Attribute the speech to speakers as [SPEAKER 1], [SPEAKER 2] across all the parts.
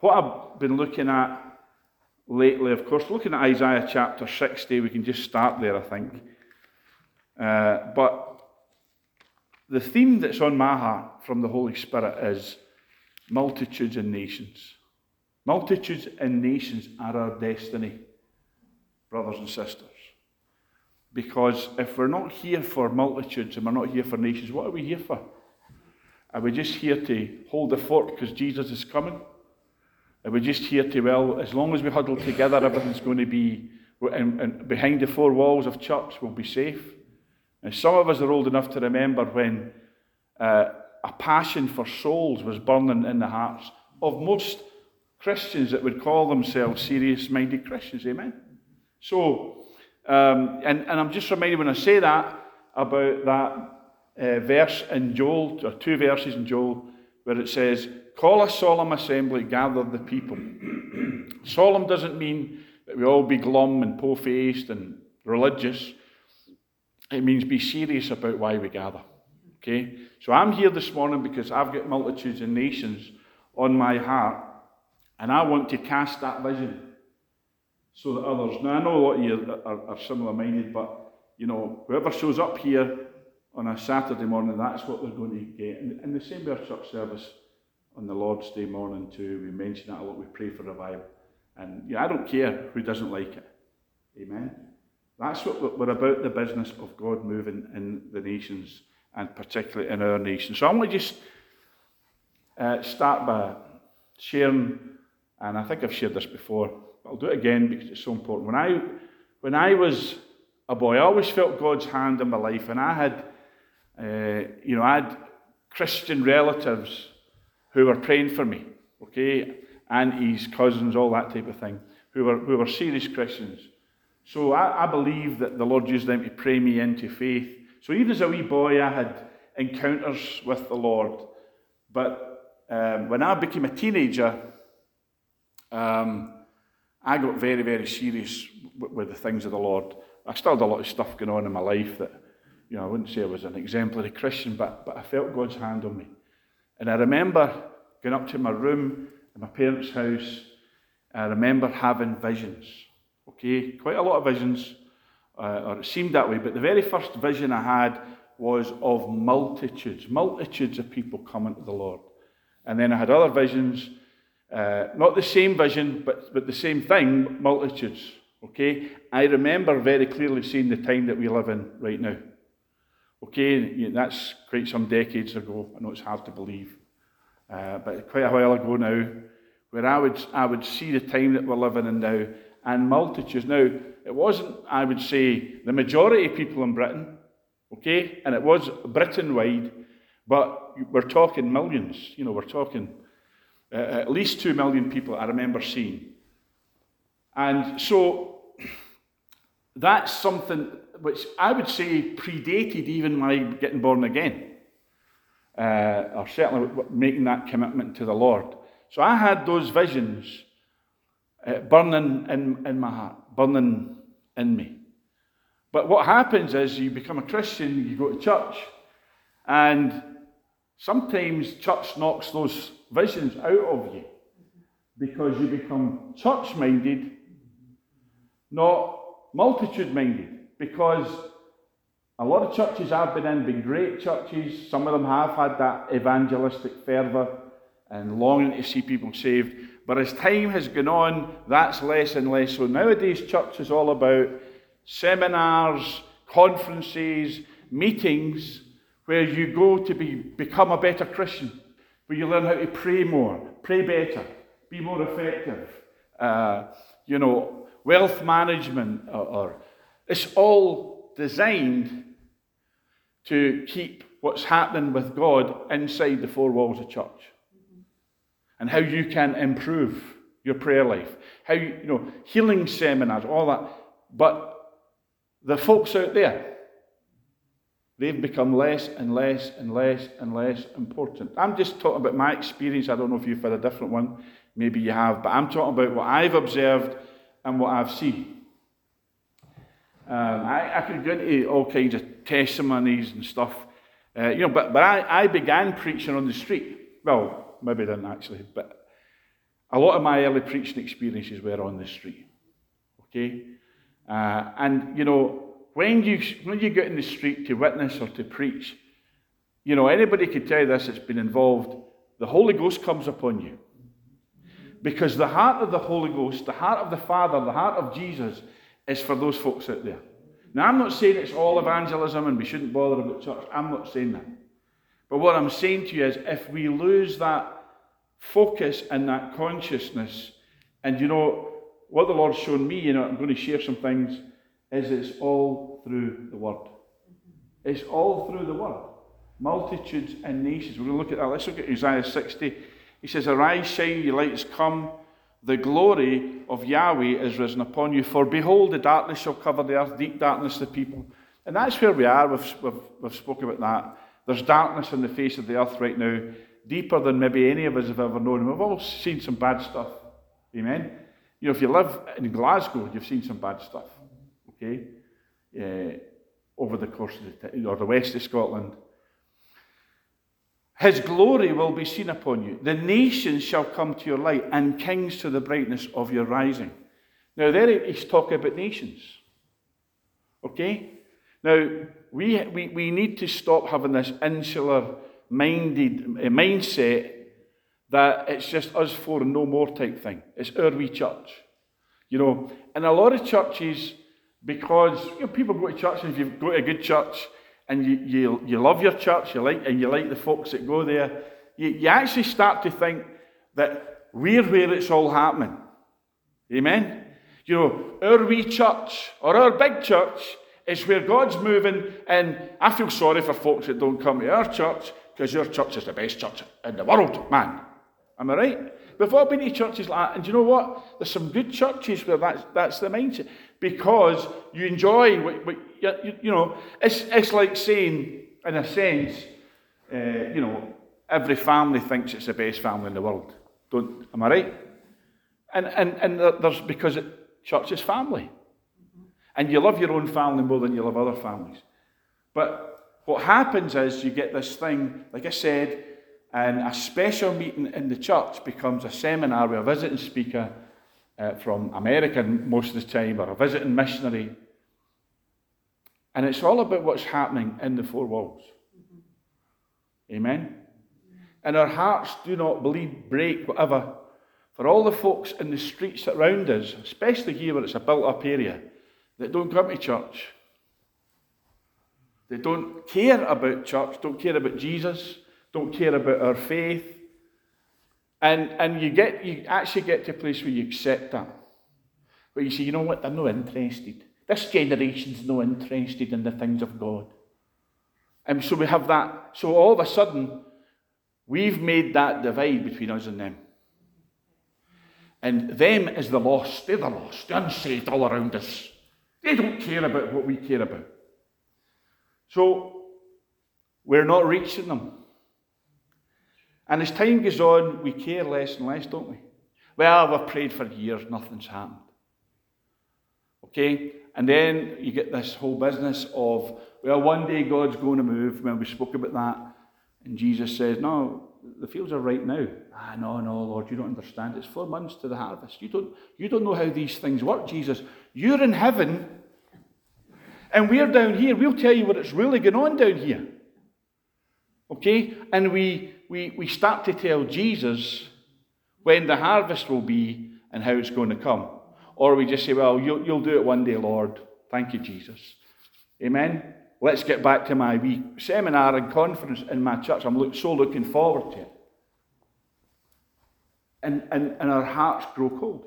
[SPEAKER 1] what I've been looking at lately, of course, looking at Isaiah chapter 60, we can just start there, I think. Uh, but the theme that's on my heart from the Holy Spirit is multitudes and nations. Multitudes and nations are our destiny, brothers and sisters. Because if we're not here for multitudes and we're not here for nations, what are we here for? Are we just here to hold the fort because Jesus is coming? Are we just here to, well, as long as we huddle together, everything's going to be, and, and behind the four walls of church, we'll be safe? And some of us are old enough to remember when uh, a passion for souls was burning in the hearts of most Christians that would call themselves serious minded Christians. Amen? So, um, and, and I'm just reminded when I say that about that uh, verse in Joel, or two verses in Joel, where it says, Call a solemn assembly, gather the people. solemn doesn't mean that we all be glum and po faced and religious. It means be serious about why we gather. Okay? So I'm here this morning because I've got multitudes of nations on my heart, and I want to cast that vision so that others. Now, I know a lot of you are, are similar minded, but you know, whoever shows up here on a Saturday morning, that's what they're going to get. And, and the same with our church service on the Lord's Day morning, too. We mention that a lot. We pray for revival. And yeah, I don't care who doesn't like it. Amen. That's what we're about the business of God moving in the nations and particularly in our nation. So I want to just uh, start by sharing, and I think I've shared this before, but I'll do it again because it's so important. When I, when I was a boy, I always felt God's hand in my life, and I had, uh, you know, I had Christian relatives who were praying for me, okay, aunties, cousins, all that type of thing, who were, who were serious Christians. So I, I believe that the Lord used them to pray me into faith. So even as a wee boy, I had encounters with the Lord. But um, when I became a teenager, um, I got very, very serious with, with the things of the Lord. I still had a lot of stuff going on in my life that, you know, I wouldn't say I was an exemplary Christian, but, but I felt God's hand on me. And I remember going up to my room in my parents' house. I remember having visions. Okay, quite a lot of visions, uh, or it seemed that way. But the very first vision I had was of multitudes, multitudes of people coming to the Lord. And then I had other visions, uh, not the same vision, but, but the same thing, multitudes. Okay, I remember very clearly seeing the time that we live in right now. Okay, that's quite some decades ago. I know it's hard to believe, uh, but quite a while ago now, where I would, I would see the time that we're living in now and multitudes. Now, it wasn't, I would say, the majority of people in Britain, okay, and it was Britain wide, but we're talking millions. You know, we're talking uh, at least two million people I remember seeing. And so that's something which I would say predated even my getting born again, uh, or certainly making that commitment to the Lord. So I had those visions uh, burning in, in my heart, burning in me. But what happens is you become a Christian, you go to church, and sometimes church knocks those visions out of you because you become church minded, not multitude minded because a lot of churches I've been in been great churches. Some of them have had that evangelistic fervour and longing to see people saved. But as time has gone on, that's less and less. So nowadays, church is all about seminars, conferences, meetings where you go to be, become a better Christian, where you learn how to pray more, pray better, be more effective. Uh, you know, wealth management or, or it's all designed to keep what's happening with God inside the four walls of church. Mm-hmm. And how you can improve your prayer life. How you, you know, healing seminars, all that. But the folks out there, they've become less and less and less and less important. I'm just talking about my experience. I don't know if you've had a different one. Maybe you have. But I'm talking about what I've observed and what I've seen. Um, I, I, could go into all kinds of testimonies and stuff, uh, you know, but, but I, I began preaching on the street. Well, maybe I didn't actually, but a lot of my early preaching experiences were on the street. Okay? Uh, and, you know, when you, when you get in the street to witness or to preach, you know, anybody could tell you this that's been involved, the Holy Ghost comes upon you. Because the heart of the Holy Ghost, the heart of the Father, the heart of Jesus is for those folks out there. Now, I'm not saying it's all evangelism and we shouldn't bother about church. I'm not saying that. But what I'm saying to you is if we lose that focus and that consciousness, and you know, what the Lord's shown me, you know, I'm going to share some things, is it's all through the Word. It's all through the Word. Multitudes and nations. We're going to look at that. Let's look at Isaiah 60. He says, Arise, shine, your light has come. The glory of Yahweh is risen upon you. For behold, the darkness shall cover the earth, deep darkness the people. And that's where we are. We've, we've, we've spoken about that. There's darkness on the face of the earth right now, deeper than maybe any of us have ever known. We've all seen some bad stuff. Amen. You know, if you live in Glasgow, you've seen some bad stuff. Okay, uh, over the course of the or the west of Scotland. His glory will be seen upon you. The nations shall come to your light, and kings to the brightness of your rising. Now, there he's talking about nations. Okay? Now, we, we, we need to stop having this insular minded uh, mindset that it's just us four and no more type thing. It's our wee church. You know, and a lot of churches, because you know, people go to church, and if you go to a good church, and you, you, you love your church, you like, and you like the folks that go there, you, you actually start to think that we're where it's all happening. Amen? You know, our wee church or our big church is where God's moving, and I feel sorry for folks that don't come to our church because your church is the best church in the world, man. Am I right? We've all been to churches like that, and you know what? There's some good churches where that's, that's the mindset because you enjoy what, what you, you, know. It's, it's like saying, in a sense, uh, you know, every family thinks it's the best family in the world. Don't, am I right? And, and, and there's because it, church is family. And you love your own family more than you love other families. But what happens is you get this thing, like I said, and a special meeting in the church becomes a seminar with a visiting speaker uh, from America most of the time, or a visiting missionary. And it's all about what's happening in the four walls. Mm-hmm. Amen? And our hearts do not bleed, break, whatever. For all the folks in the streets around us, especially here where it's a built up area, that don't come to church. They don't care about church, don't care about Jesus, don't care about our faith. And, and you, get, you actually get to a place where you accept that. Where you say, you know what, they're not interested. This generation's not interested in the things of God. And so we have that. So all of a sudden, we've made that divide between us and them. And them is the lost. They're the lost, They're unsaved all around us. They don't care about what we care about. So we're not reaching them. And as time goes on, we care less and less, don't we? Well, we've prayed for years, nothing's happened. Okay? And then you get this whole business of, well, one day God's going to move. When we spoke about that, and Jesus says, no, the fields are right now. Ah, no, no, Lord, you don't understand. It's four months to the harvest. You don't, you don't know how these things work, Jesus. You're in heaven, and we're down here. We'll tell you what it's really going on down here. Okay? And we, we, we start to tell Jesus when the harvest will be and how it's going to come. Or we just say, well, you'll, you'll do it one day, Lord. Thank you, Jesus. Amen? Let's get back to my wee seminar and conference in my church. I'm look, so looking forward to it. And, and, and our hearts grow cold.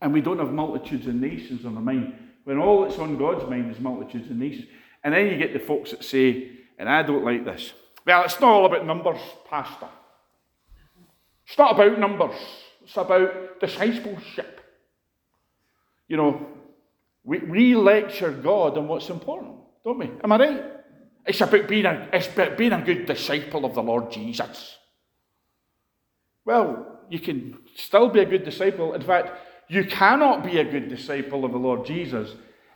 [SPEAKER 1] And we don't have multitudes of nations on our mind. When all that's on God's mind is multitudes of nations. And then you get the folks that say, and I don't like this. Well, it's not all about numbers, Pastor. It's not about numbers, it's about discipleship. You know, we, we lecture God on what's important, don't we? Am I right? It's about being a, it's about being a good disciple of the Lord Jesus. Well, you can still be a good disciple. In fact, you cannot be a good disciple of the Lord Jesus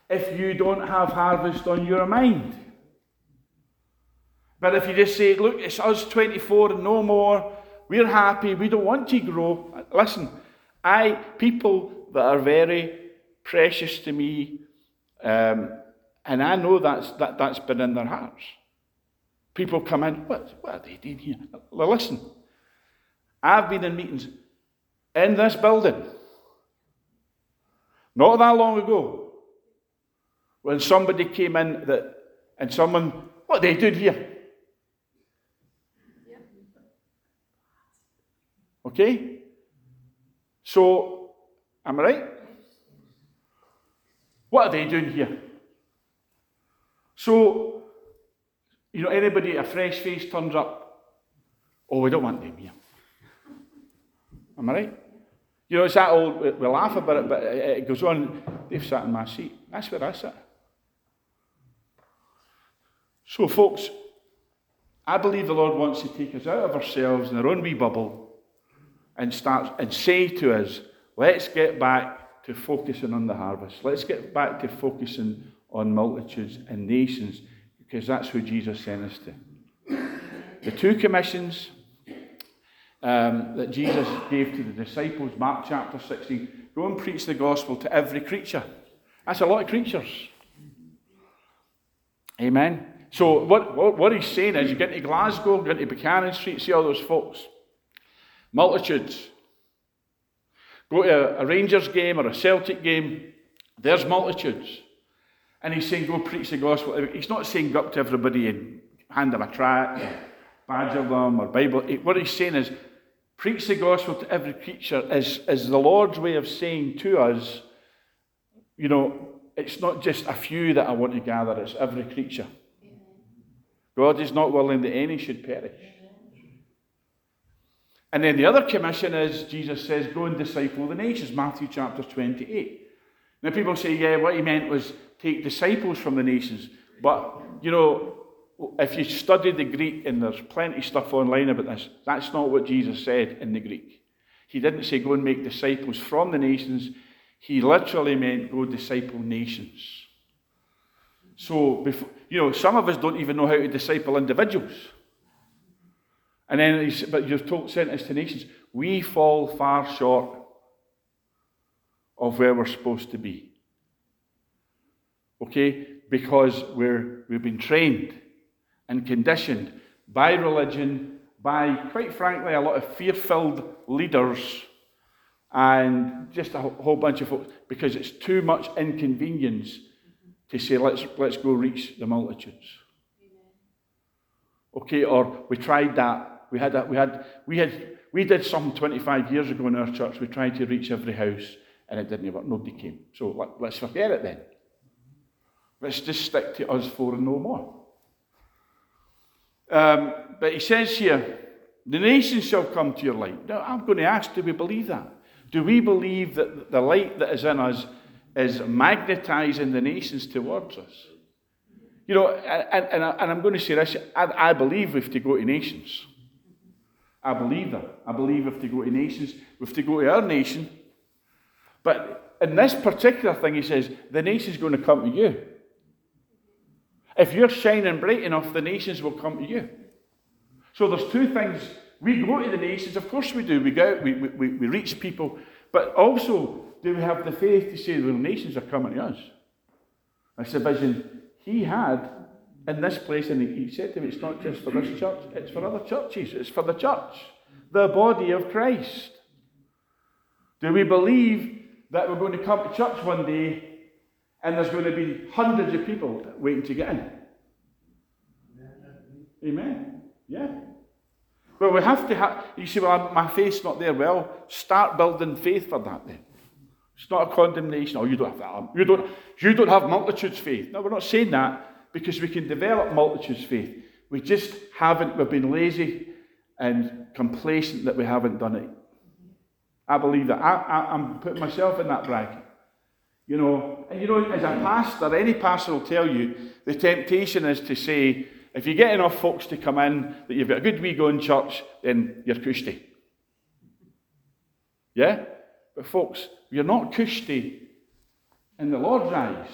[SPEAKER 1] if you don't have harvest on your mind. But if you just say, look, it's us 24 and no more, We're happy. We don't want to grow. Listen, I people that are very precious to me, um, and I know that's that, that's been in their hearts. People come in. What what are they doing here? Well, listen. I've been in meetings in this building not that long ago when somebody came in that and someone, what are they doing here? Okay? So, am I right? What are they doing here? So, you know, anybody, a fresh face turns up, oh, we don't want them here. Am I right? You know, it's that old, we laugh about it, but it goes on, they've sat in my seat. That's where I sit. So, folks, I believe the Lord wants to take us out of ourselves in our own wee bubble and start and say to us, let's get back to focusing on the harvest. Let's get back to focusing on multitudes and nations because that's who Jesus sent us to. The two commissions um, that Jesus gave to the disciples, Mark chapter 16, go and preach the gospel to every creature. That's a lot of creatures. Amen. So, what, what, what he's saying is you get to Glasgow, get to Buchanan Street, see all those folks. Multitudes. Go to a, Rangers game or a Celtic game, there's multitudes. And he's saying, go preach the gospel. He's not saying go up to everybody and hand them a tract, or badger them, or Bible. What he's saying is, preach the gospel to every creature is, is the Lord's way of saying to us, you know, it's not just a few that I want to gather, it's every creature. God is not willing that any should perish. And then the other commission is Jesus says, Go and disciple the nations, Matthew chapter 28. Now people say, Yeah, what he meant was take disciples from the nations. But, you know, if you study the Greek, and there's plenty of stuff online about this, that's not what Jesus said in the Greek. He didn't say go and make disciples from the nations. He literally meant go disciple nations. So, you know, some of us don't even know how to disciple individuals. And then, he's, but you've told, sent us to nations. We fall far short of where we're supposed to be. Okay? Because we're, we've been trained and conditioned by religion, by, quite frankly, a lot of fear filled leaders and just a whole bunch of folks, because it's too much inconvenience to say, let's, let's go reach the multitudes. Okay, or we tried that we had, a, we had, we had, we did something 25 years ago in our church. We tried to reach every house, and it didn't work. Nobody came. So let, let's forget it then. Let's just stick to us four and no more. Um, but he says here, the nations shall come to your light. Now, I'm going to ask, do we believe that? Do we believe that the light that is in us is magnetizing the nations towards us? You know, and, and, and I'm going to say this I, I believe we have to go to nations. I believe that. I believe we have to go to nations, we have to go to our nation. But in this particular thing, he says, the nation's going to come to you. If you're shining bright enough, the nations will come to you. So there's two things. We go to the nations, of course we do. We go out, we, we, we reach people, but also do we have the faith to say the nations are coming to us? That's the vision he had in this place, and he said to him, it's not just for this church, it's for other churches, it's for the church, the body of Christ. Do we believe that we're going to come to church one day and there's going to be hundreds of people waiting to get in? Amen. Yeah. Well, we have to have, you see, well, my faith's not there. Well, start building faith for that then. It's not a condemnation. Oh, you don't have that. You don't, you don't have multitudes faith. No, we're not saying that because we can develop multitudes faith. We just haven't, we've been lazy and complacent that we haven't done it. I believe that. I, am putting myself in that bracket. You know, and you know, as a pastor, any pastor will tell you the temptation is to say, if you get enough folks to come in that you've got a good wee going church, then you're cushy. Yeah? But folks, you're not cushy in the Lord's eyes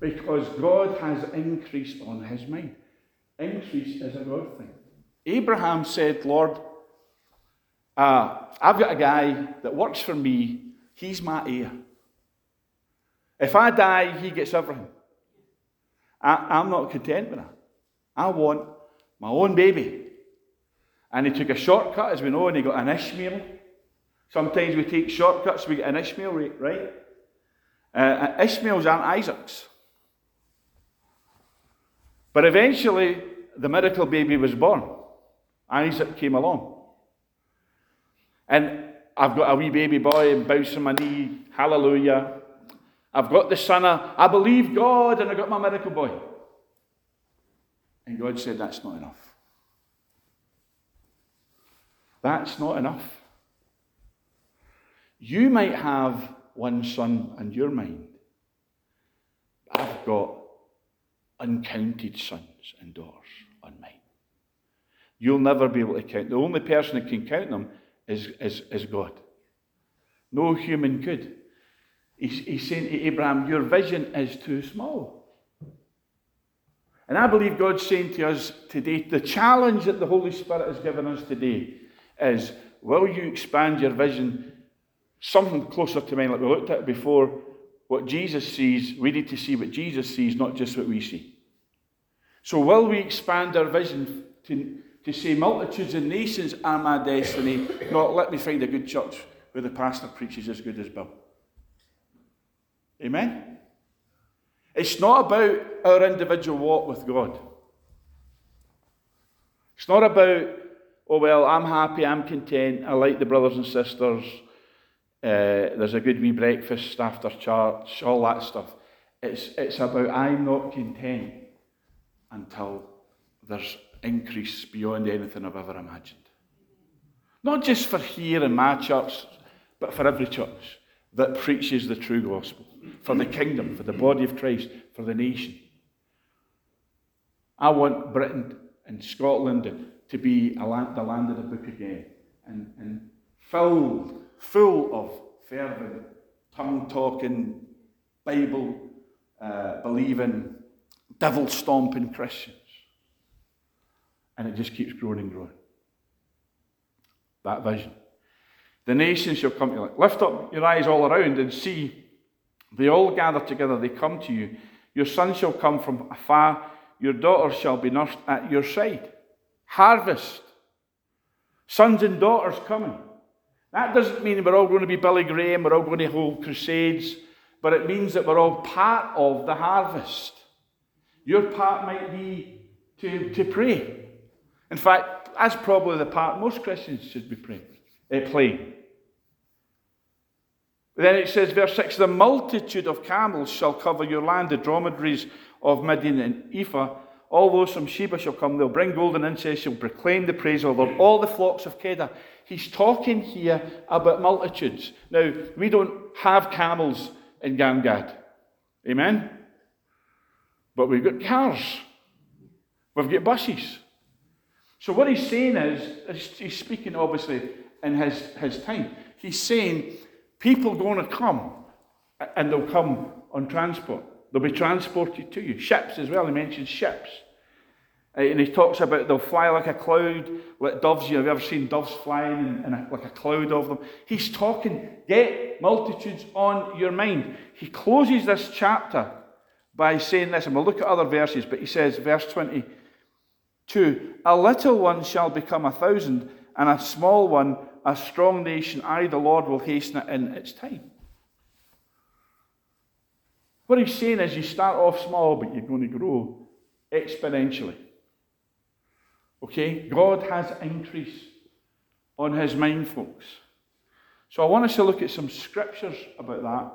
[SPEAKER 1] because God has increased on his mind. Increase is a God thing. Abraham said, Lord, uh, I've got a guy that works for me, he's my heir. If I die, he gets everything. I, am not content with that. I want my own baby. And he took a shortcut, as we know, and he got an Ishmael. Sometimes we take shortcuts, we get an Ishmael, right? Uh, Ishmaels aren't Isaacs. But eventually, the miracle baby was born. Isaac came along. And I've got a wee baby boy and bouncing my knee, hallelujah. I've got the son of, I believe God, and I got my miracle boy. And God said, That's not enough. That's not enough. You might have one son in your mind. I've got uncounted sons and daughters on mine. You'll never be able to count. The only person that can count them is, is, is God. No human could. He's, he's saying to Abraham, Your vision is too small. And I believe God's saying to us today, the challenge that the Holy Spirit has given us today is will you expand your vision something closer to mine, like we looked at before? What Jesus sees, we need to see what Jesus sees, not just what we see. So, will we expand our vision to, to say multitudes and nations are my destiny, not let me find a good church where the pastor preaches as good as Bill? Amen? It's not about our individual walk with God. It's not about, oh, well, I'm happy, I'm content, I like the brothers and sisters, uh, there's a good wee breakfast after church, all that stuff. It's, it's about I'm not content until there's increase beyond anything I've ever imagined. Not just for here in my church, but for every church that preaches the true gospel, for the kingdom, for the body of Christ, for the nation. I want Britain and Scotland to be land, the land of the book again and, and filled, full of fervent, tongue talking, Bible uh, believing, devil stomping Christians. And it just keeps growing and growing. That vision. The nations shall come to you. Lift up your eyes all around and see. They all gather together, they come to you. Your son shall come from afar, your daughters shall be nursed at your side. Harvest. Sons and daughters coming. That doesn't mean we're all going to be Billy Graham, we're all going to hold crusades, but it means that we're all part of the harvest. Your part might be to, to pray. In fact, that's probably the part most Christians should be praying, uh, playing. Then it says, verse 6 The multitude of camels shall cover your land, the dromedaries of Midian and Ephah. All those from Sheba shall come. They'll bring gold and incense, shall proclaim the praise of the Lord. All the flocks of Kedar. He's talking here about multitudes. Now, we don't have camels in Gangad. Amen? But we've got cars. We've got buses. So what he's saying is, he's speaking obviously in his, his time. He's saying People going to come, and they'll come on transport. They'll be transported to you. Ships as well. He mentions ships. Uh, and he talks about they'll fly like a cloud, like doves. You know, have you ever seen doves flying in, in a, like a cloud of them? He's talking, get multitudes on your mind. He closes this chapter by saying this, and we'll look at other verses, but he says, verse 22 A little one shall become a thousand, and a small one a strong nation, I, the Lord, will hasten it in its time. What he's saying is you start off small, but you're going to grow exponentially. Okay? God has increase on his mind, folks. So I want us to look at some scriptures about that.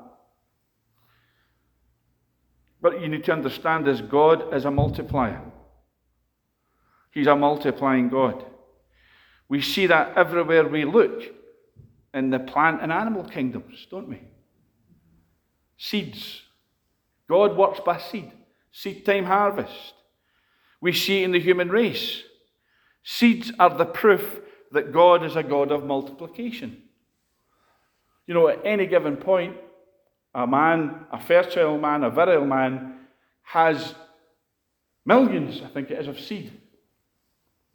[SPEAKER 1] But you need to understand is God is a multiplier. He's a multiplying God. We see that everywhere we look in the plant and animal kingdoms, don't we? Seeds. God works by seed, seed time harvest. We see it in the human race. Seeds are the proof that God is a God of multiplication. You know, at any given point, a man, a fertile man, a virile man, has millions, I think it is, of seed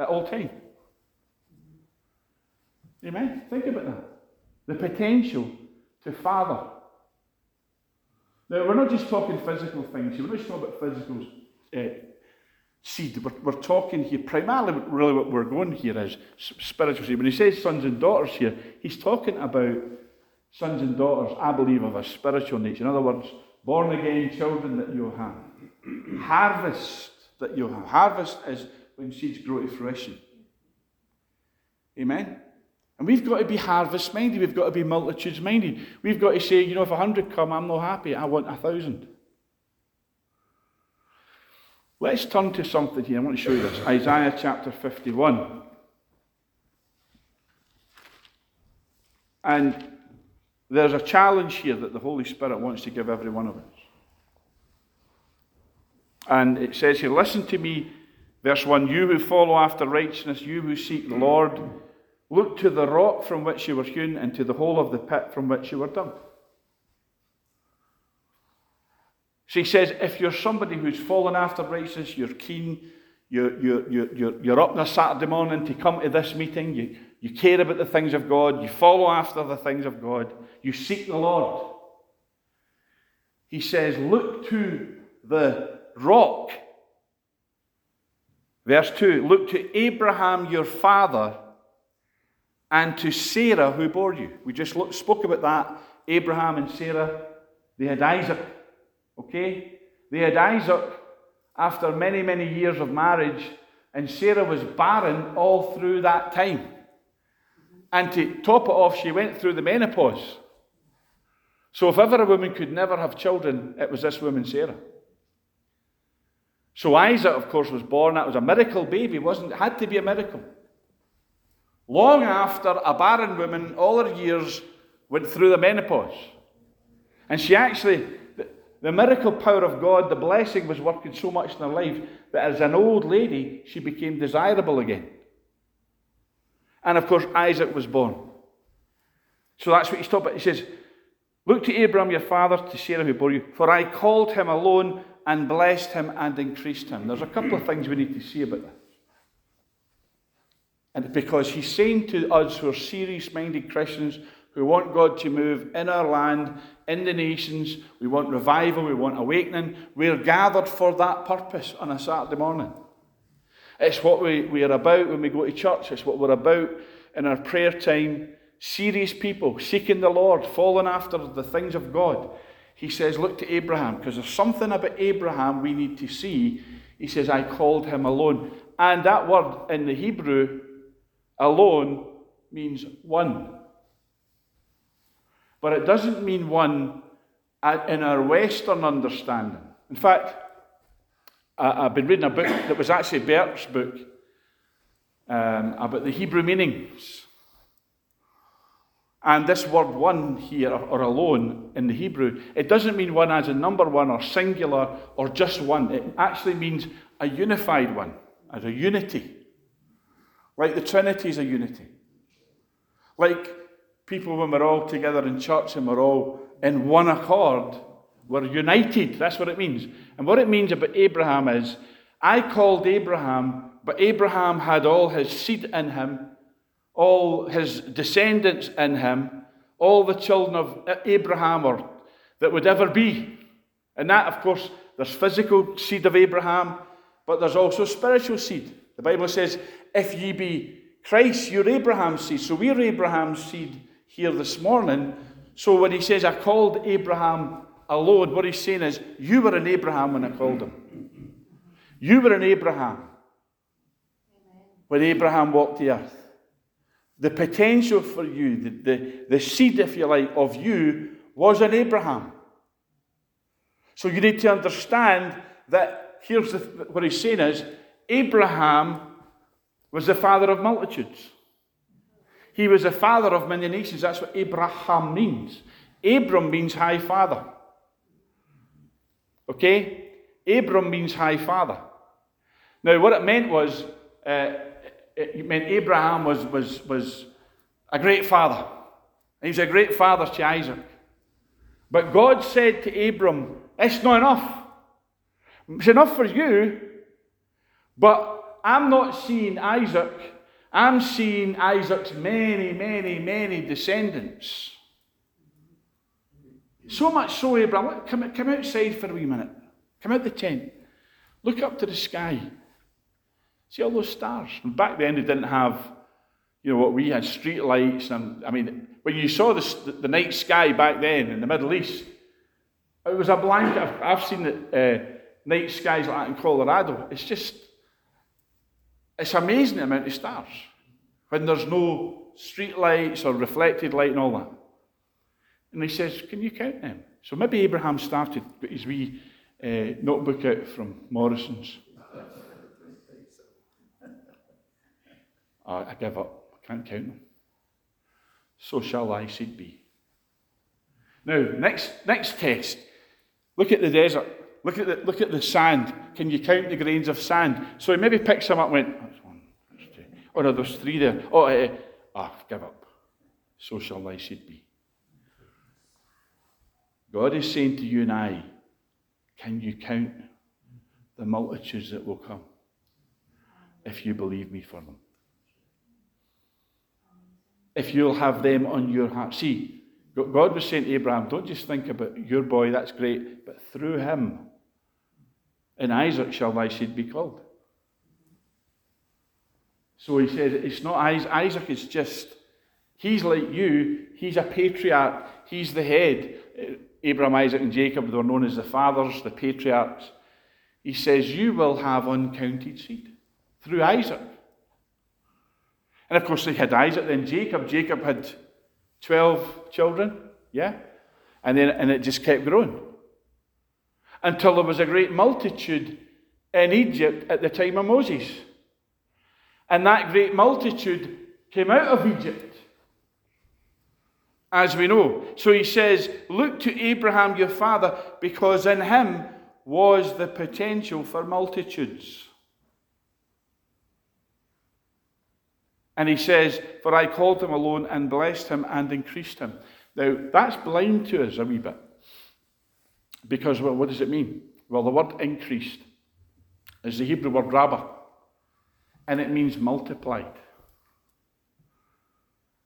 [SPEAKER 1] at all time. Amen? Think about that. The potential to father. Now, we're not just talking physical things we're not just talking about physical uh, seed. We're, we're talking here, primarily, really what we're going here is spiritual seed. When he says sons and daughters here, he's talking about sons and daughters, I believe, of a spiritual nature. In other words, born again children that you have. Harvest that you have. Harvest is when seeds grow to fruition. Amen? And we've got to be harvest minded. We've got to be multitudes minded. We've got to say, you know, if a hundred come, I'm not happy. I want a thousand. Let's turn to something here. I want to show you this. Isaiah chapter 51. And there's a challenge here that the Holy Spirit wants to give every one of us. And it says here, Listen to me, verse 1 You who follow after righteousness, you who seek the Lord, look to the rock from which you were hewn and to the hole of the pit from which you were dug. So he says, if you're somebody who's fallen after righteousness, you're keen, you're, you're, you're, you're up on a Saturday morning to come to this meeting, you, you care about the things of God, you follow after the things of God, you seek the Lord. He says, look to the rock. Verse 2 Look to Abraham your father and to Sarah who bore you. We just spoke about that. Abraham and Sarah, they had Isaac. Okay? They had Isaac after many, many years of marriage, and Sarah was barren all through that time. And to top it off, she went through the menopause. So if ever a woman could never have children, it was this woman, Sarah. So Isaac, of course, was born. That was a miracle baby, wasn't it? Had to be a miracle. Long after a barren woman, all her years, went through the menopause. And she actually, the, miracle power of God, the blessing was working so much in her life that as an old lady, she became desirable again. And of course, Isaac was born. So that's what he's talking about. He says, Look to Abraham your father, to Sarah who bore you, for I called him alone and blessed him and increased him. There's a couple of things we need to see about this. And because he's saying to us who are serious minded Christians who want God to move in our land, in the nations, we want revival, we want awakening, we're gathered for that purpose on a Saturday morning. It's what we, we are about when we go to church, it's what we're about in our prayer time. Serious people seeking the Lord, following after the things of God. He says, Look to Abraham, because there's something about Abraham we need to see. He says, I called him alone. And that word in the Hebrew, alone, means one. But it doesn't mean one in our Western understanding. In fact, I've been reading a book that was actually Bert's book um, about the Hebrew meanings. And this word one here, or alone in the Hebrew, it doesn't mean one as a number one or singular or just one. It actually means a unified one, as a unity. Like the Trinity is a unity. Like people when we're all together in church and we're all in one accord, we're united. That's what it means. And what it means about Abraham is I called Abraham, but Abraham had all his seed in him all his descendants in him, all the children of Abraham or that would ever be. And that, of course, there's physical seed of Abraham, but there's also spiritual seed. The Bible says, if ye be Christ, you're Abraham's seed. So we're Abraham's seed here this morning. So when he says, I called Abraham alone, what he's saying is, you were in Abraham when I called him. You were in Abraham when Abraham walked the earth the potential for you, the, the, the seed, if you like, of you was in Abraham. So you need to understand that here's the, what he's saying is Abraham was the father of multitudes. He was the father of many nations. That's what Abraham means. Abram means high father. Okay? Abram means high father. Now, what it meant was uh, it meant Abraham was, was, was a great father. He was a great father to Isaac. But God said to Abram, It's not enough. It's enough for you, but I'm not seeing Isaac, I'm seeing Isaac's many, many, many descendants. So much so, Abraham, come, come outside for a wee minute. Come out the tent. Look up to the sky. See all those stars. And back then, they didn't have, you know, what we had street lights. And I mean, when you saw the, the night sky back then in the Middle East, it was a blanket. I've, I've seen the uh, night skies like that in Colorado. It's just, it's amazing the amount of stars when there's no street lights or reflected light and all that. And he says, Can you count them? So maybe Abraham started with his wee uh, notebook out from Morrison's. I give up. I can't count them. So shall I seed be. Now, next, next test. Look at the desert. Look at the, look at the sand. Can you count the grains of sand? So he maybe picks some up and went, that's one, that's two. Oh no, there's three there. Oh, uh, ah, give up. So shall thy seed be. God is saying to you and I, can you count the multitudes that will come if you believe me for them? If you'll have them on your heart. See, God was saying to Abraham, don't just think about your boy, that's great, but through him, in Isaac shall thy seed be called. So he says, it's not Isaac, Isaac is just, he's like you, he's a patriarch, he's the head. Abraham, Isaac, and Jacob, they were known as the fathers, the patriarchs. He says, You will have uncounted seed through Isaac. And of course, they had Isaac, then Jacob. Jacob had 12 children, yeah? And then and it just kept growing. Until there was a great multitude in Egypt at the time of Moses. And that great multitude came out of Egypt as we know. So he says, Look to Abraham your father, because in him was the potential for multitudes. And he says, For I called him alone and blessed him and increased him. Now, that's blind to us a wee bit. Because, well, what does it mean? Well, the word increased is the Hebrew word rabbah, and it means multiplied.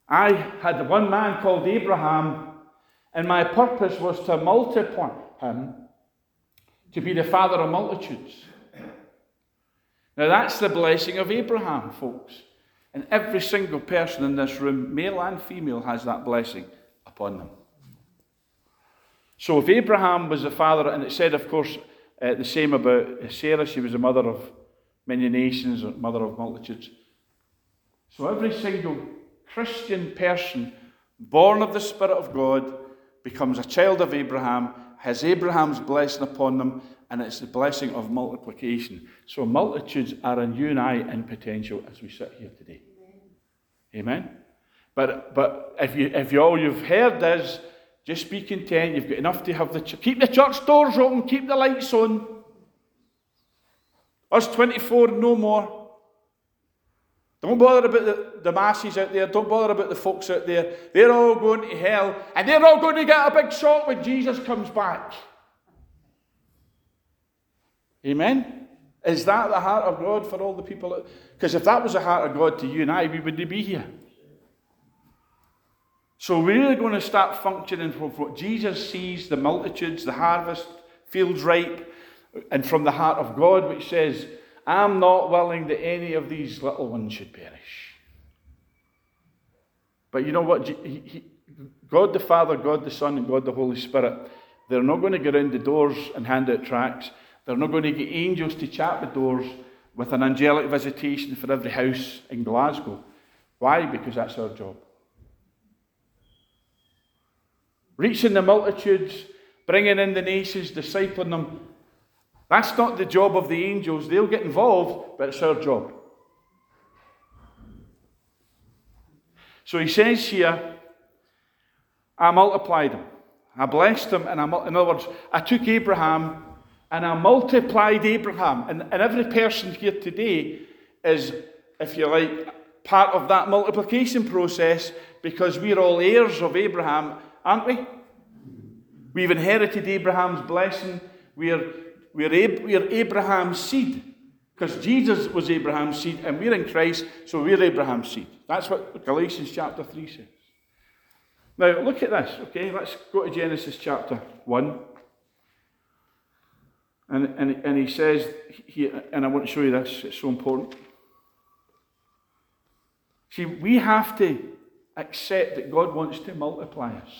[SPEAKER 1] I had one man called Abraham, and my purpose was to multiply him to be the father of multitudes. Now, that's the blessing of Abraham, folks. And every single person in this room, male and female, has that blessing upon them. So, if Abraham was the father, and it said, of course, uh, the same about Sarah, she was the mother of many nations, or mother of multitudes. So, every single Christian person born of the Spirit of God becomes a child of Abraham, has Abraham's blessing upon them, and it's the blessing of multiplication. So multitudes are in you and I in potential as we sit here today. Amen. Amen? But but if you if you all you've heard is just be content. You've got enough to have the ch- keep the church doors open, keep the lights on. Us 24, no more. Don't bother about the, the masses out there. Don't bother about the folks out there. They're all going to hell, and they're all going to get a big shock when Jesus comes back. Amen? Is that the heart of God for all the people? Because if that was the heart of God to you and I, we wouldn't be here. So we're really going to start functioning from what Jesus sees the multitudes, the harvest, fields ripe, and from the heart of God, which says, I'm not willing that any of these little ones should perish. But you know what? God the Father, God the Son, and God the Holy Spirit, they're not going to get around the doors and hand out tracts. They're not going to get angels to chat the doors with an angelic visitation for every house in Glasgow. Why? Because that's our job. Reaching the multitudes, bringing in the nations, discipling them, that's not the job of the angels. They'll get involved, but it's our job. So he says here, I multiplied him. I blessed him, and I, in other words, I took Abraham and I multiplied Abraham. And, and every person here today is, if you like, part of that multiplication process because we're all heirs of Abraham, aren't we? We've inherited Abraham's blessing. We're we're, Ab- we're Abraham's seed. Because Jesus was Abraham's seed, and we're in Christ, so we're Abraham's seed. That's what Galatians chapter 3 says. Now, look at this, okay? Let's go to Genesis chapter 1. And, and, and he says, he, and I want to show you this, it's so important. See, we have to accept that God wants to multiply us.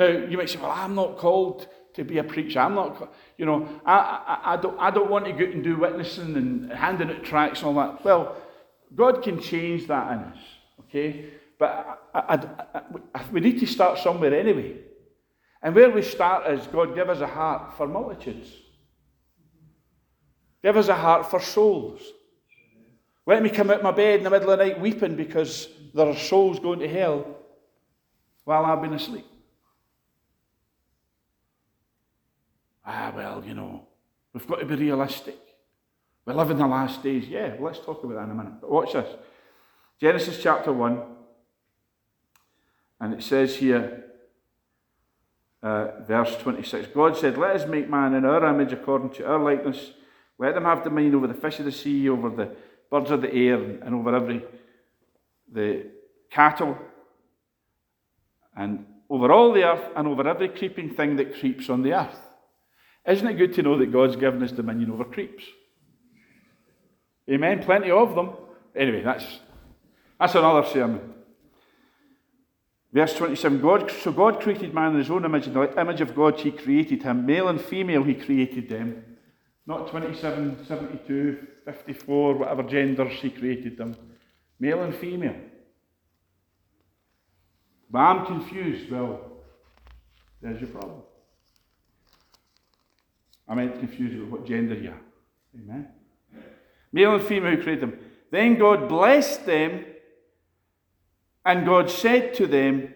[SPEAKER 1] Now, you might say, well, I'm not called to be a preacher. I'm not, you know, I, I, I, don't, I don't want to go and do witnessing and handing out tracts and all that. Well, God can change that in us, okay? But I, we need to start somewhere anyway. And where we start is God give us a heart for multitudes. Give us a heart for souls. Let me come out my bed in the middle of the night weeping because there are souls going to hell while I've been asleep. Ah, well, you know, we've got to be realistic. We live in the last days. Yeah, let's talk about that in a minute. But watch this Genesis chapter 1, and it says here, uh, verse 26 God said, Let us make man in our image according to our likeness. Let them have dominion over the fish of the sea, over the birds of the air, and over every the cattle, and over all the earth, and over every creeping thing that creeps on the earth. Isn't it good to know that God's given us dominion over creeps? Amen. Plenty of them. Anyway, that's that's another sermon. Verse 27 God, So God created man in his own image, in the image of God he created him. Male and female he created them. Not 27, 72, 54, whatever genders he created them. Male and female. But I'm confused. Well, there's your problem. I meant confused with what gender you are. Amen. Male and female who created them. Then God blessed them and God said to them,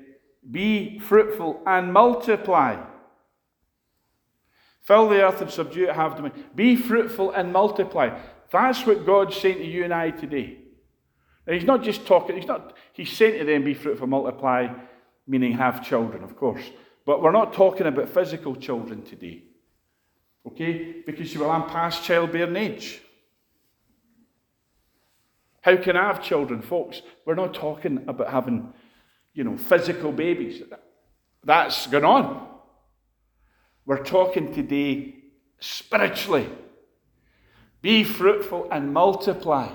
[SPEAKER 1] Be fruitful and multiply. Fill the earth and subdue it, have dominion. Be fruitful and multiply. That's what God's saying to you and I today. Now, he's not just talking, he's not, he's saying to them, be fruitful, multiply, meaning have children, of course. But we're not talking about physical children today. Okay? Because you will, I'm past childbearing age. How can I have children, folks? We're not talking about having, you know, physical babies. That's gone on. We're talking today spiritually. Be fruitful and multiply.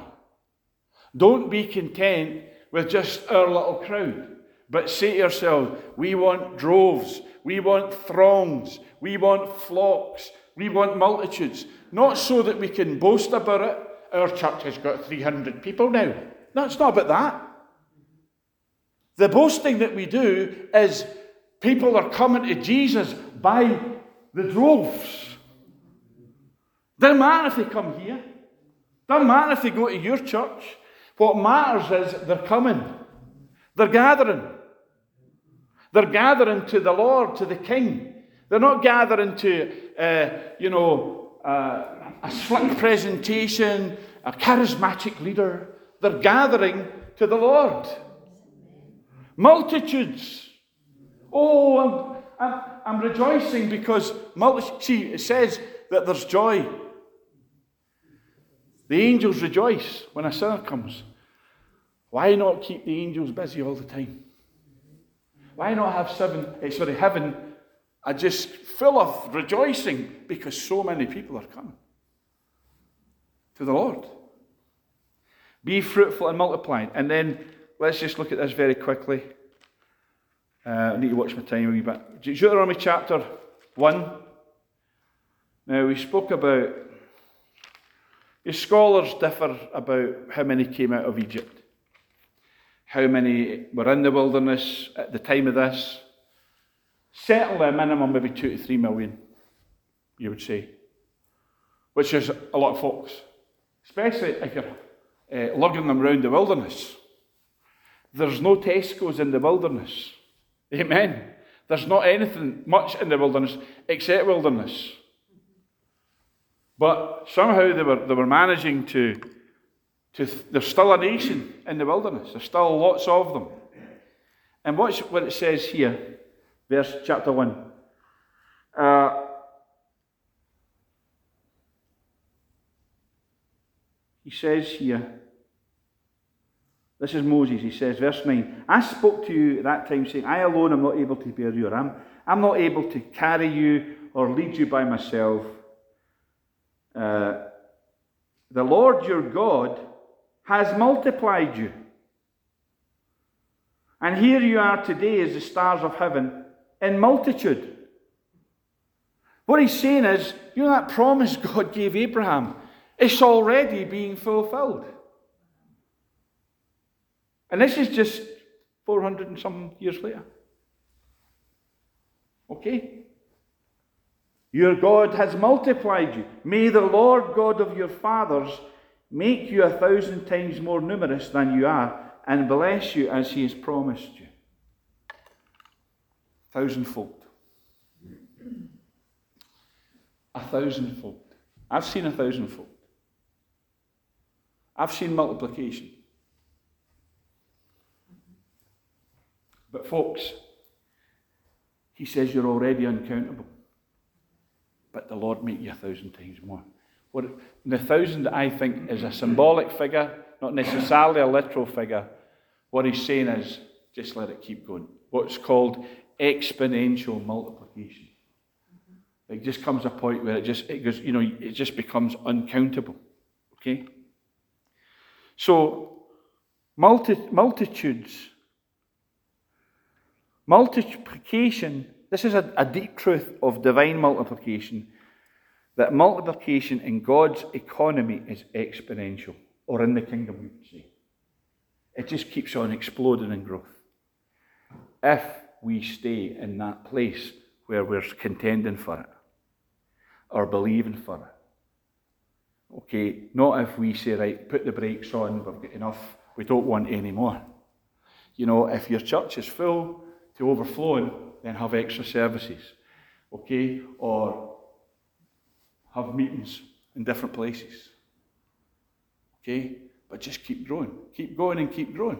[SPEAKER 1] Don't be content with just our little crowd, but say to yourself, we want droves, we want throngs, we want flocks, we want multitudes. Not so that we can boast about it, our church has got 300 people now. No, it's not about that. The boasting that we do is people are coming to Jesus by the droves. Doesn't matter if they come here. Doesn't matter if they go to your church. What matters is they're coming. They're gathering. They're gathering to the Lord, to the King. They're not gathering to, uh, you know, uh, a slick presentation, a charismatic leader. They're gathering to the Lord. Multitudes. Oh, I'm, I'm, I'm rejoicing because, multi- see, it says that there's joy. The angels rejoice when a sinner comes. Why not keep the angels busy all the time? Why not have seven, eh, sorry, heaven are just full of rejoicing because so many people are coming to the Lord. Be fruitful and multiply. And then let's just look at this very quickly. Uh, I need to watch my time a wee bit. Deuteronomy chapter 1. Now, we spoke about, the scholars differ about how many came out of Egypt, how many were in the wilderness at the time of this. Certainly a minimum, maybe two to three million, you would say, which is a lot of folks especially if you're uh, lugging them around the wilderness. There's no Tesco's in the wilderness. Amen. There's not anything much in the wilderness except wilderness. But somehow they were, they were managing to, to, there's still a nation in the wilderness. There's still lots of them. And watch what it says here, verse chapter 1. Uh, he says here, this is Moses, he says, verse 9, I spoke to you at that time, saying, I alone am not able to bear you, or I'm, I'm not able to carry you or lead you by myself. Uh, the Lord your God has multiplied you. And here you are today as the stars of heaven in multitude. What he's saying is, you know, that promise God gave Abraham, it's already being fulfilled. And this is just 400 and some years later. Okay? Your God has multiplied you. May the Lord God of your fathers make you a thousand times more numerous than you are and bless you as he has promised you. Thousandfold. A thousandfold. I've seen a thousandfold. I've seen multiplication. But, folks, he says you're already uncountable. But the Lord make you a thousand times more. What, the thousand, I think, is a symbolic figure, not necessarily a literal figure. What he's saying is just let it keep going. What's called exponential multiplication. It just comes a point where it just it goes, you know, it just becomes uncountable. Okay? So multi, multitudes Multiplication, this is a, a deep truth of divine multiplication, that multiplication in God's economy is exponential, or in the kingdom, we would say. It just keeps on exploding in growth. If we stay in that place where we're contending for it or believing for it. Okay, not if we say, right, put the brakes on, we've got enough, we don't want any more. You know, if your church is full, to overflowing, then have extra services, okay? Or have meetings in different places, okay? But just keep growing, keep going and keep growing.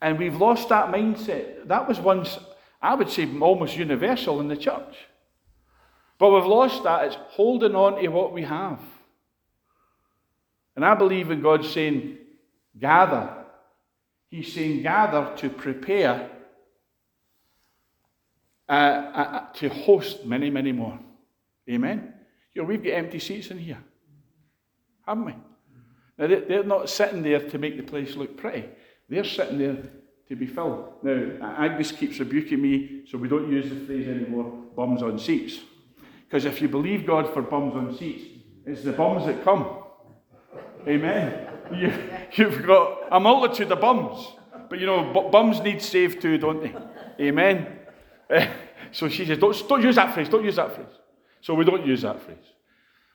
[SPEAKER 1] And we've lost that mindset. That was once, I would say, almost universal in the church. But we've lost that. It's holding on to what we have. And I believe in God saying, gather. He's saying, gather to prepare uh, uh, to host many, many more. Amen? You know, we've got empty seats in here, haven't we? Now, they're not sitting there to make the place look pretty. They're sitting there to be filled. Now, Agnes keeps rebuking me, so we don't use the phrase anymore, bums on seats. Because if you believe God for bums on seats, it's the bums that come. Amen. You, have got a multitude of bums. But you know, bums need saved too, don't they? Amen. Eh, so she says, don't, don't use that phrase, don't use that phrase. So we don't use that phrase.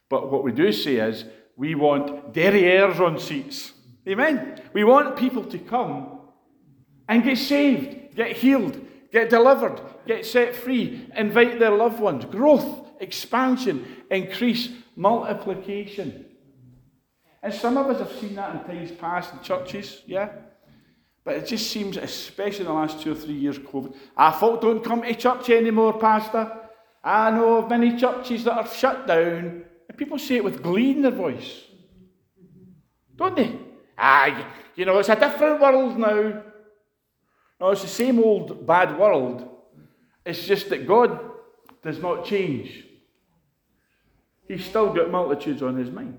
[SPEAKER 1] But what we do say is, we want derrieres on seats. Amen. We want people to come and get saved, get healed, get delivered, get set free, invite their loved ones. Growth, expansion, increase, multiplication. And some of us have seen that in times past in churches, yeah? But it just seems, especially in the last two or three years, COVID, ah, I thought don't come to church anymore, Pastor. I know of many churches that are shut down. And people say it with glee in their voice. Don't they? Ah, you know, it's a different world now. No, it's the same old bad world. It's just that God does not change. He's still got multitudes on his mind.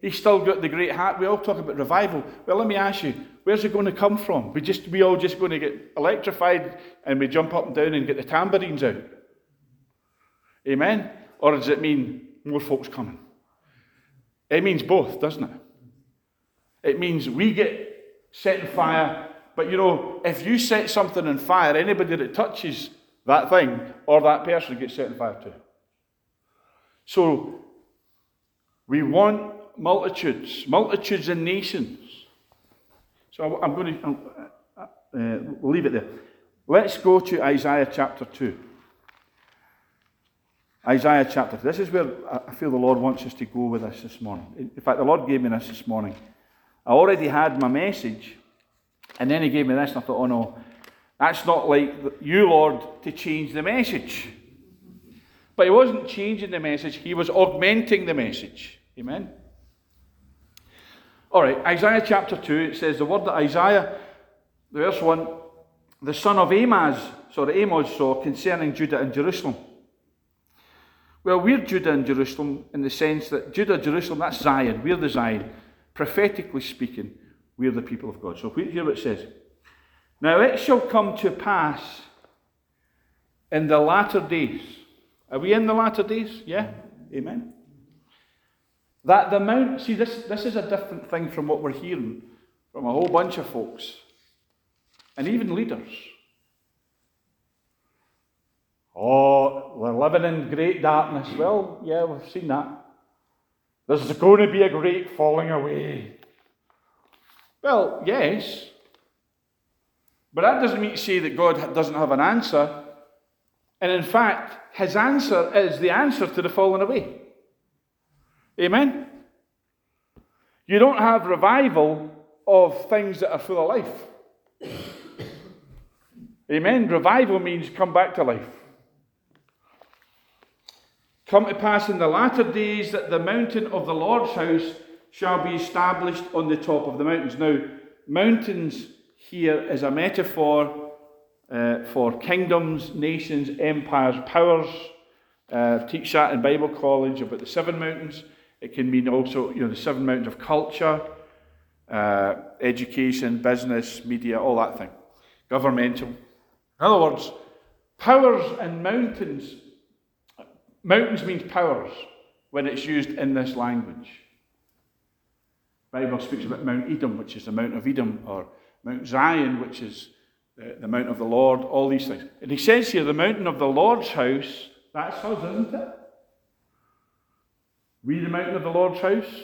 [SPEAKER 1] He's still got the great heart. We all talk about revival. Well, let me ask you, where's it going to come from? We just we all just going to get electrified and we jump up and down and get the tambourines out? Amen? Or does it mean more folks coming? It means both, doesn't it? It means we get set on fire, but you know, if you set something on fire, anybody that touches that thing or that person gets set on fire too. So we want multitudes, multitudes and nations. So I'm going to, uh, uh, leave it there. Let's go to Isaiah chapter 2. Isaiah chapter 2. This is where I feel the Lord wants us to go with us this morning. In fact, the Lord gave me this this morning. I already had my message, and then He gave me this, and I thought, oh no, that's not like you, Lord, to change the message. But He wasn't changing the message, He was augmenting the message. Amen? All right, Isaiah chapter 2, it says the word that Isaiah, the verse 1, the son of Amaz, sorry, Amos saw concerning Judah and Jerusalem. Well, we're Judah and Jerusalem in the sense that Judah, Jerusalem, that's Zion. We're the Zion. Prophetically speaking, we're the people of God. So hear what it says. Now it shall come to pass in the latter days. Are we in the latter days? Yeah? Amen. That the mount, see, this, this is a different thing from what we're hearing from a whole bunch of folks and even leaders. Oh, we're living in great darkness. Well, yeah, we've seen that. There's going to be a great falling away. Well, yes. But that doesn't mean to say that God doesn't have an answer. And in fact, his answer is the answer to the falling away. Amen? You don't have revival of things that are full of life. Amen? Revival means come back to life. Come to pass in the latter days that the mountain of the Lord's house shall be established on the top of the mountains. Now, mountains here is a metaphor uh, for kingdoms, nations, empires, powers. Uh, teach that in Bible college about the seven mountains. It can mean also, you know, the seven mountains of culture, uh, education, business, media, all that thing. Governmental. In other words, powers and mountains. Mountains means powers when it's used in this language. Bible speaks about Mount Edom, which is the Mount of Edom, or Mount Zion, which is the, the Mount of the Lord, all these things. And he says here, the mountain of the Lord's house, that's us, isn't it? We the mountain of the Lord's house.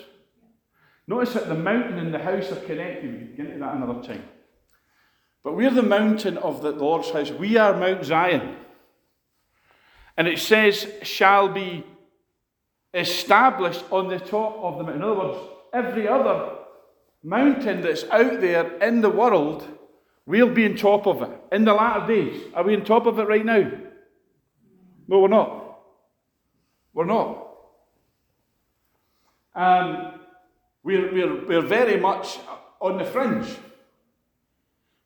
[SPEAKER 1] Notice that the mountain and the house are connected. We can get into that another time. But we're the mountain of the Lord's house. We are Mount Zion. And it says, shall be established on the top of the mountain. In other words, every other mountain that's out there in the world, we'll be on top of it in the latter days. Are we on top of it right now? No, we're not. We're not. Um, we're, we're, we're very much on the fringe.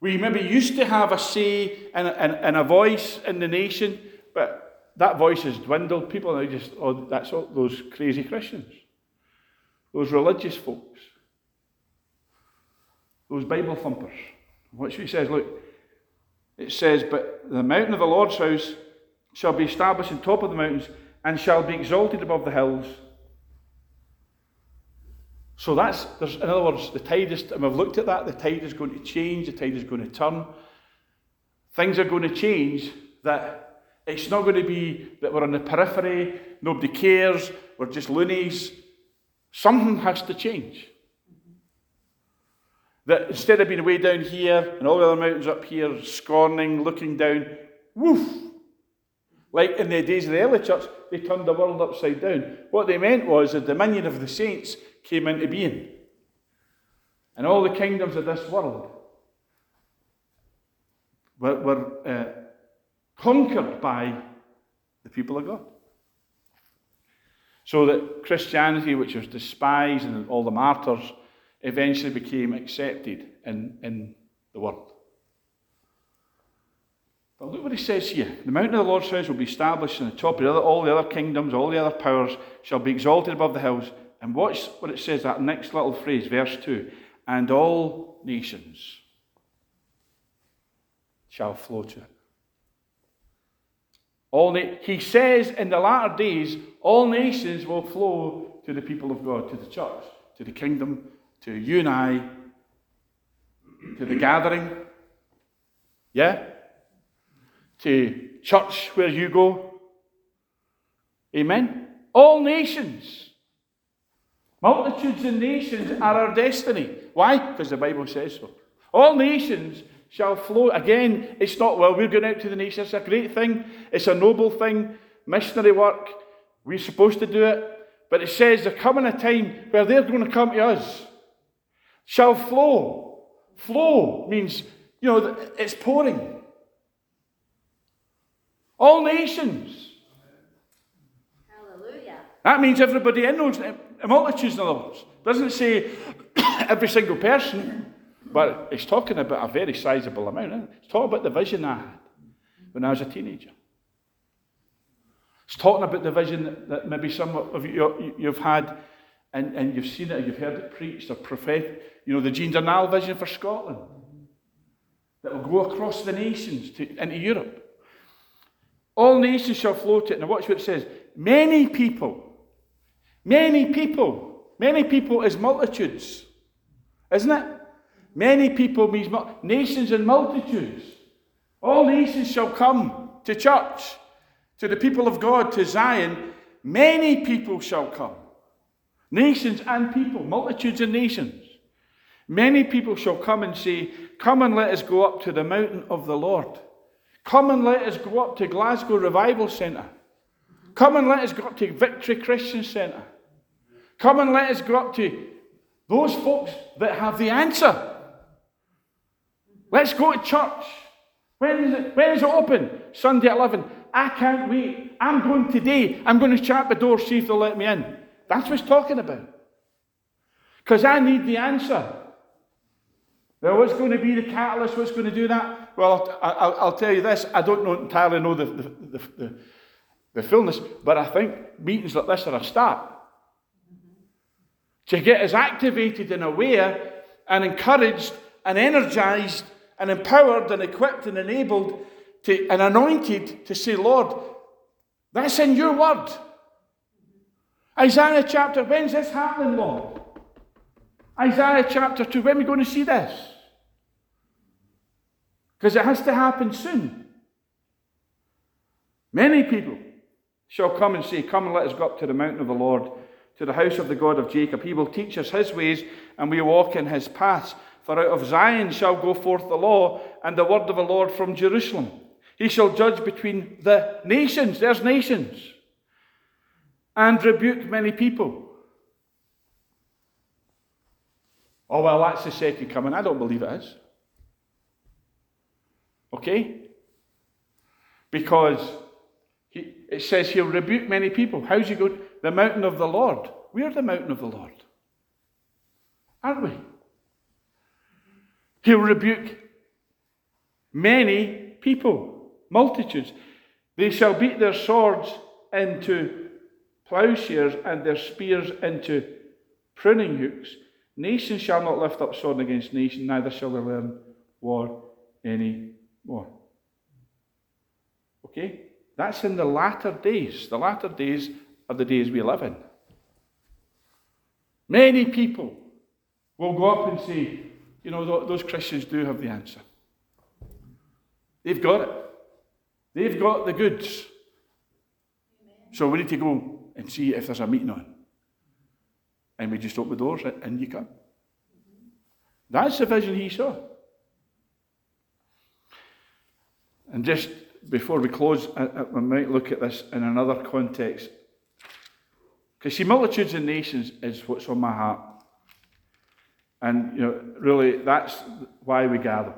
[SPEAKER 1] We maybe used to have a say and, and, and a voice in the nation, but that voice has dwindled. People now just, oh, that's all those crazy Christians, those religious folks, those Bible thumpers. What she says, look, it says, But the mountain of the Lord's house shall be established on top of the mountains and shall be exalted above the hills. So that's, there's, in other words, the tide is, and we've looked at that, the tide is going to change, the tide is going to turn. Things are going to change that it's not going to be that we're on the periphery, nobody cares, we're just loonies. Something has to change. That instead of being way down here and all the other mountains up here, scorning, looking down, woof, like in the days of the early church, they turned the world upside down. What they meant was the dominion of the saints came into being. And all the kingdoms of this world were, were uh, conquered by the people of God. So that Christianity, which was despised and all the martyrs, eventually became accepted in, in the world. But look what he says here. The mountain of the Lord's house will be established on the top of the other, all the other kingdoms, all the other powers shall be exalted above the hills. And watch what it says, that next little phrase, verse 2 and all nations shall flow to it. All na- he says in the latter days, all nations will flow to the people of God, to the church, to the kingdom, to you and I, to the gathering. Yeah? To church where you go. Amen? All nations. Multitudes and nations are our destiny. Why? Because the Bible says so. All nations shall flow. Again, it's not, well, we're going out to the nations. It's a great thing. It's a noble thing. Missionary work. We're supposed to do it. But it says there's coming a time where they're going to come to us. Shall flow. Flow means, you know, it's pouring. All nations.
[SPEAKER 2] Hallelujah.
[SPEAKER 1] That means everybody in those multitudes, in other words. Doesn't say every single person, but it's talking about a very sizable amount. It? It's talking about the vision I had when I was a teenager. It's talking about the vision that, that maybe some of you you've had and, and you've seen it, you've heard it preached or prophet, you know, the Jean Darnall vision for Scotland that will go across the nations to, into Europe. All nations shall flow to it. Now, watch what it says. Many people, many people, many people is multitudes, isn't it? Many people means nations and multitudes. All nations shall come to church, to the people of God, to Zion. Many people shall come. Nations and people, multitudes and nations. Many people shall come and say, Come and let us go up to the mountain of the Lord. Come and let us go up to Glasgow Revival Centre. Come and let us go up to Victory Christian Centre. Come and let us go up to those folks that have the answer. Let's go to church. When is it, when is it open? Sunday at 11. I can't wait. I'm going today. I'm going to chat the door, see if they'll let me in. That's what he's talking about. Because I need the answer. Now, what's going to be the catalyst? What's going to do that? Well, I'll, I'll tell you this. I don't know, entirely know the, the, the, the, the fullness, but I think meetings like this are a start. To get us activated and aware and encouraged and energized and empowered and equipped and enabled to, and anointed to say, Lord, that's in your word. Isaiah chapter, when's this happening, Lord? Isaiah chapter 2, when are we going to see this? Because it has to happen soon. Many people shall come and say, Come and let us go up to the mountain of the Lord, to the house of the God of Jacob. He will teach us his ways, and we walk in his paths. For out of Zion shall go forth the law, and the word of the Lord from Jerusalem. He shall judge between the nations, there's nations, and rebuke many people. Oh, well, that's the second coming. I don't believe it is. Okay? Because he, it says he'll rebuke many people. How's he going? The mountain of the Lord. We're the mountain of the Lord. Aren't we? He'll rebuke many people, multitudes. They shall beat their swords into plowshares and their spears into pruning hooks. Nation shall not lift up sword against nation, neither shall they learn war any more. Okay? That's in the latter days. The latter days are the days we live in. Many people will go up and say, you know, those Christians do have the answer. They've got it. They've got the goods. So we need to go and see if there's a meeting on. And we just open the doors and you come. That's the vision he saw. And just before we close, I, I might look at this in another context. Because see, multitudes and nations is what's on my heart. And you know, really that's why we gather.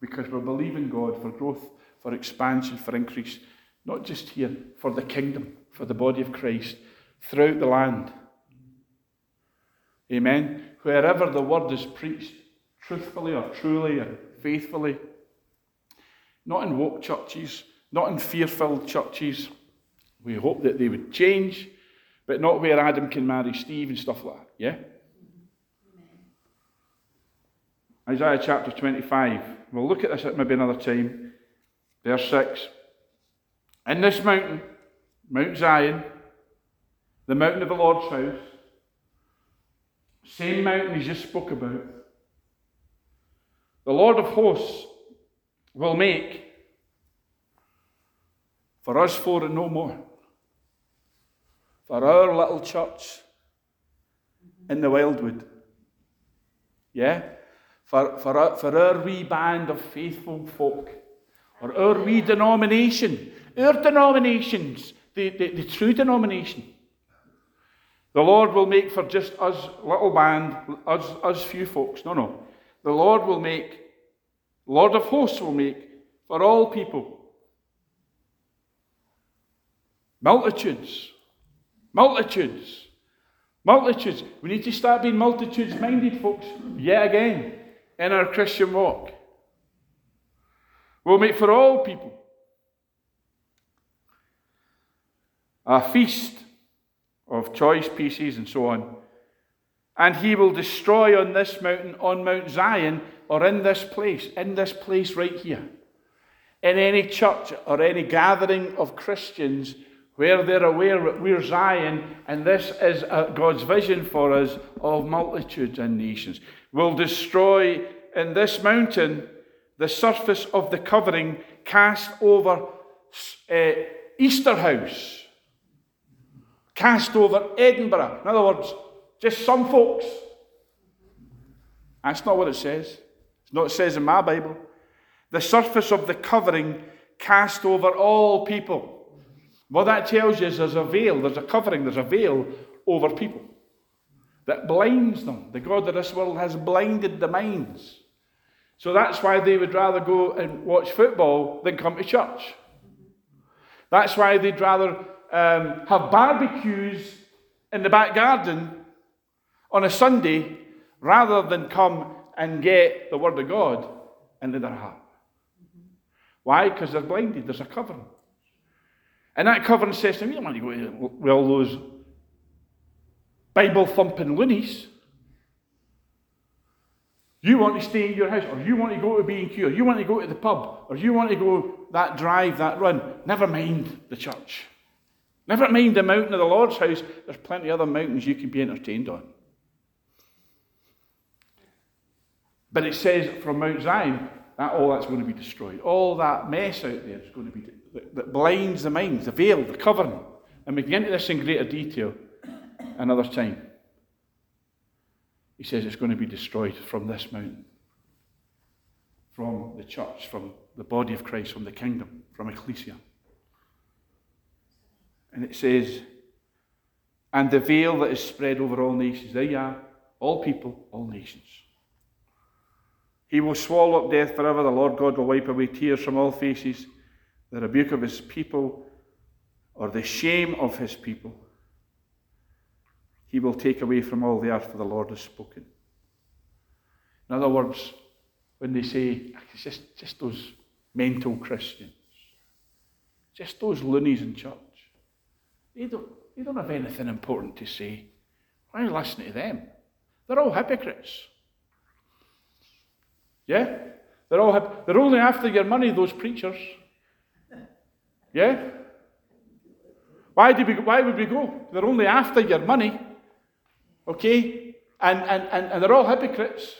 [SPEAKER 1] Because we're believing God for growth, for expansion, for increase, not just here, for the kingdom, for the body of Christ, throughout the land. Amen. Wherever the word is preached, truthfully or truly and faithfully, not in woke churches, not in fear filled churches. We hope that they would change, but not where Adam can marry Steve and stuff like that. Yeah? Isaiah chapter 25. We'll look at this at maybe another time. Verse 6. In this mountain, Mount Zion, the mountain of the Lord's house, same mountain he just spoke about, the Lord of hosts will make for us four and no more. For our little church in the Wildwood. Yeah? For, for, our, for our wee band of faithful folk. Or our wee denomination. Our denominations. The, the, the true denomination. The Lord will make for just us little band, us, us few folks. No, no. The Lord will make Lord of hosts will make for all people. Multitudes, multitudes Multitudes. We need to start being multitudes minded, folks, yet again, in our Christian walk. We'll make for all people a feast of choice pieces and so on. And he will destroy on this mountain, on Mount Zion, or in this place, in this place right here, in any church or any gathering of Christians where they're aware that we're Zion and this is God's vision for us of multitudes and nations. Will destroy in this mountain the surface of the covering cast over uh, Easterhouse, cast over Edinburgh. In other words, just some folks. That's not what it says. It's not what it says in my Bible. The surface of the covering cast over all people. What that tells you is there's a veil, there's a covering, there's a veil over people that blinds them. The God of this world has blinded the minds. So that's why they would rather go and watch football than come to church. That's why they'd rather um, have barbecues in the back garden on a Sunday rather than come and get the Word of God into their heart. Why? Because they're blinded. There's a covering. And that covering says to them, you don't want to go with all those Bible thumping loonies. You want to stay in your house, or you want to go to B&Q, or you want to go to the pub, or you want to go that drive, that run. Never mind the church. Never mind the mountain of the Lord's house. There's plenty of other mountains you can be entertained on. But it says from Mount Zion, that all that's going to be destroyed. All that mess out there is going to be that, blinds the minds, the veil, the covering. And we can get into this in greater detail another time. He says it's going to be destroyed from this mountain, from the church, from the body of Christ, from the kingdom, from Ecclesia. And it says, and the veil that is spread over all nations. There you are, all people, all nations. He will swallow up death forever. The Lord God will wipe away tears from all faces the rebuke of his people or the shame of his people, he will take away from all the earth, for the Lord has spoken. In other words, when they say, it's just, just those mental Christians, just those loonies in church, they don't, they don't have anything important to say. Why are you listening to them? They're all hypocrites. Yeah? They're all they're only after your money, those preachers. Yeah? Why, do we, why would we go? They're only after your money. Okay? And, and, and, and they're all hypocrites.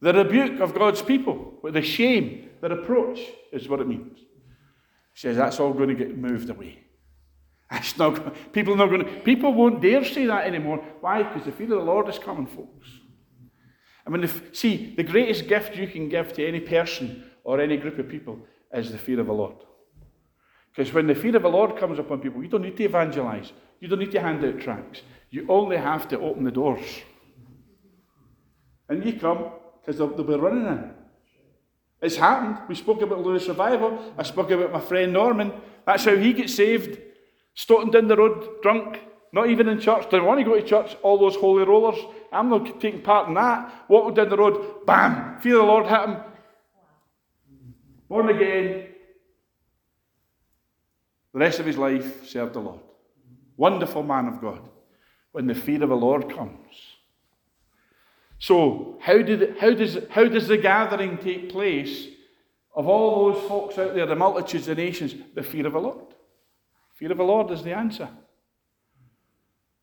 [SPEAKER 1] The rebuke of God's people, with the shame, the reproach, is what it means. He says that's all going to get moved away. That's not, people, not going to, people won't dare say that anymore. Why? Because the fear of the Lord is coming, folks. I mean, if, see, the greatest gift you can give to any person or any group of people is the fear of the Lord. Because when the fear of the Lord comes upon people, you don't need to evangelize. You don't need to hand out tracts. You only have to open the doors. And you come, because they'll, they'll be running in. It's happened. We spoke about Lewis Revival. I spoke about my friend Norman. That's how he gets saved. Stotting down the road, drunk, not even in church. Didn't want to go to church, all those holy rollers. I'm not taking part in that. Walking down the road, bam, fear the Lord hit him. Born again, the rest of his life served the Lord. Wonderful man of God. When the fear of the Lord comes. So, how, did, how, does, how does the gathering take place of all those folks out there, the multitudes the nations? The fear of the Lord. Fear of the Lord is the answer.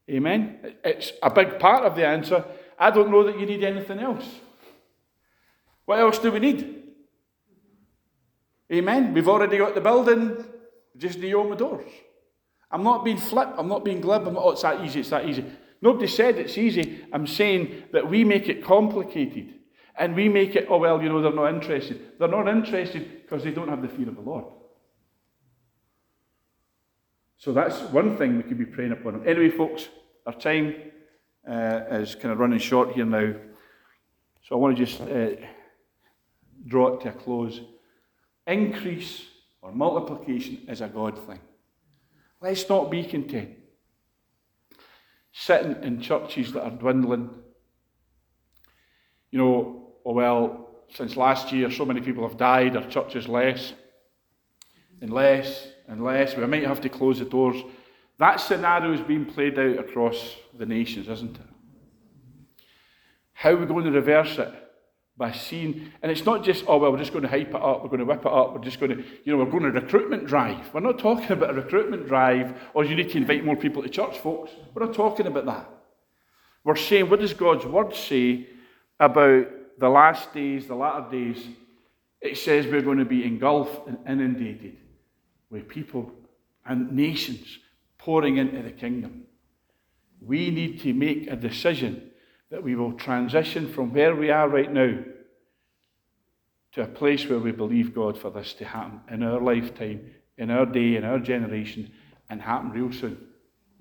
[SPEAKER 1] Amen. It's a big part of the answer. I don't know that you need anything else. What else do we need? Amen. We've already got the building, just to open the doors. I'm not being flip, I'm not being glib, I'm not, oh, it's that easy, it's that easy. Nobody said it's easy. I'm saying that we make it complicated. And we make it, oh, well, you know, they're not interested. They're not interested because they don't have the fear of the Lord. So that's one thing we could be praying upon. Anyway, folks, our time uh, is kind of running short here now. So I want to just uh, draw it to a close. Increase or multiplication is a God thing. Let's not be content. sitting in churches that are dwindling. You know, oh well, since last year, so many people have died, our church is less and less and less. We might have to close the doors. That scenario is being played out across the nations, isn't it? How are we going to reverse it? By seeing, and it's not just, oh, well, we're just going to hype it up, we're going to whip it up, we're just going to, you know, we're going to recruitment drive. We're not talking about a recruitment drive or you need to invite more people to church, folks. We're not talking about that. We're saying, what does God's word say about the last days, the latter days? It says we're going to be engulfed and inundated with people and nations pouring into the kingdom. We need to make a decision that we will transition from where we are right now to a place where we believe God for this to happen in our lifetime, in our day, in our generation, and happen real soon.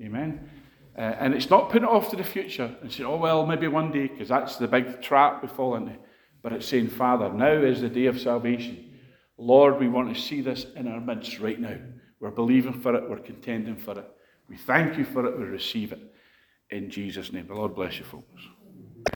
[SPEAKER 1] Amen. Uh, and it's not putting it off to the future and saying, oh, well, maybe one day, because that's the big trap we fall into. But it's saying, Father, now is the day of salvation. Lord, we want to see this in our midst right now. We're believing for it, we're contending for it. We thank you for it, we receive it. In Jesus' name. The Lord bless you, folks.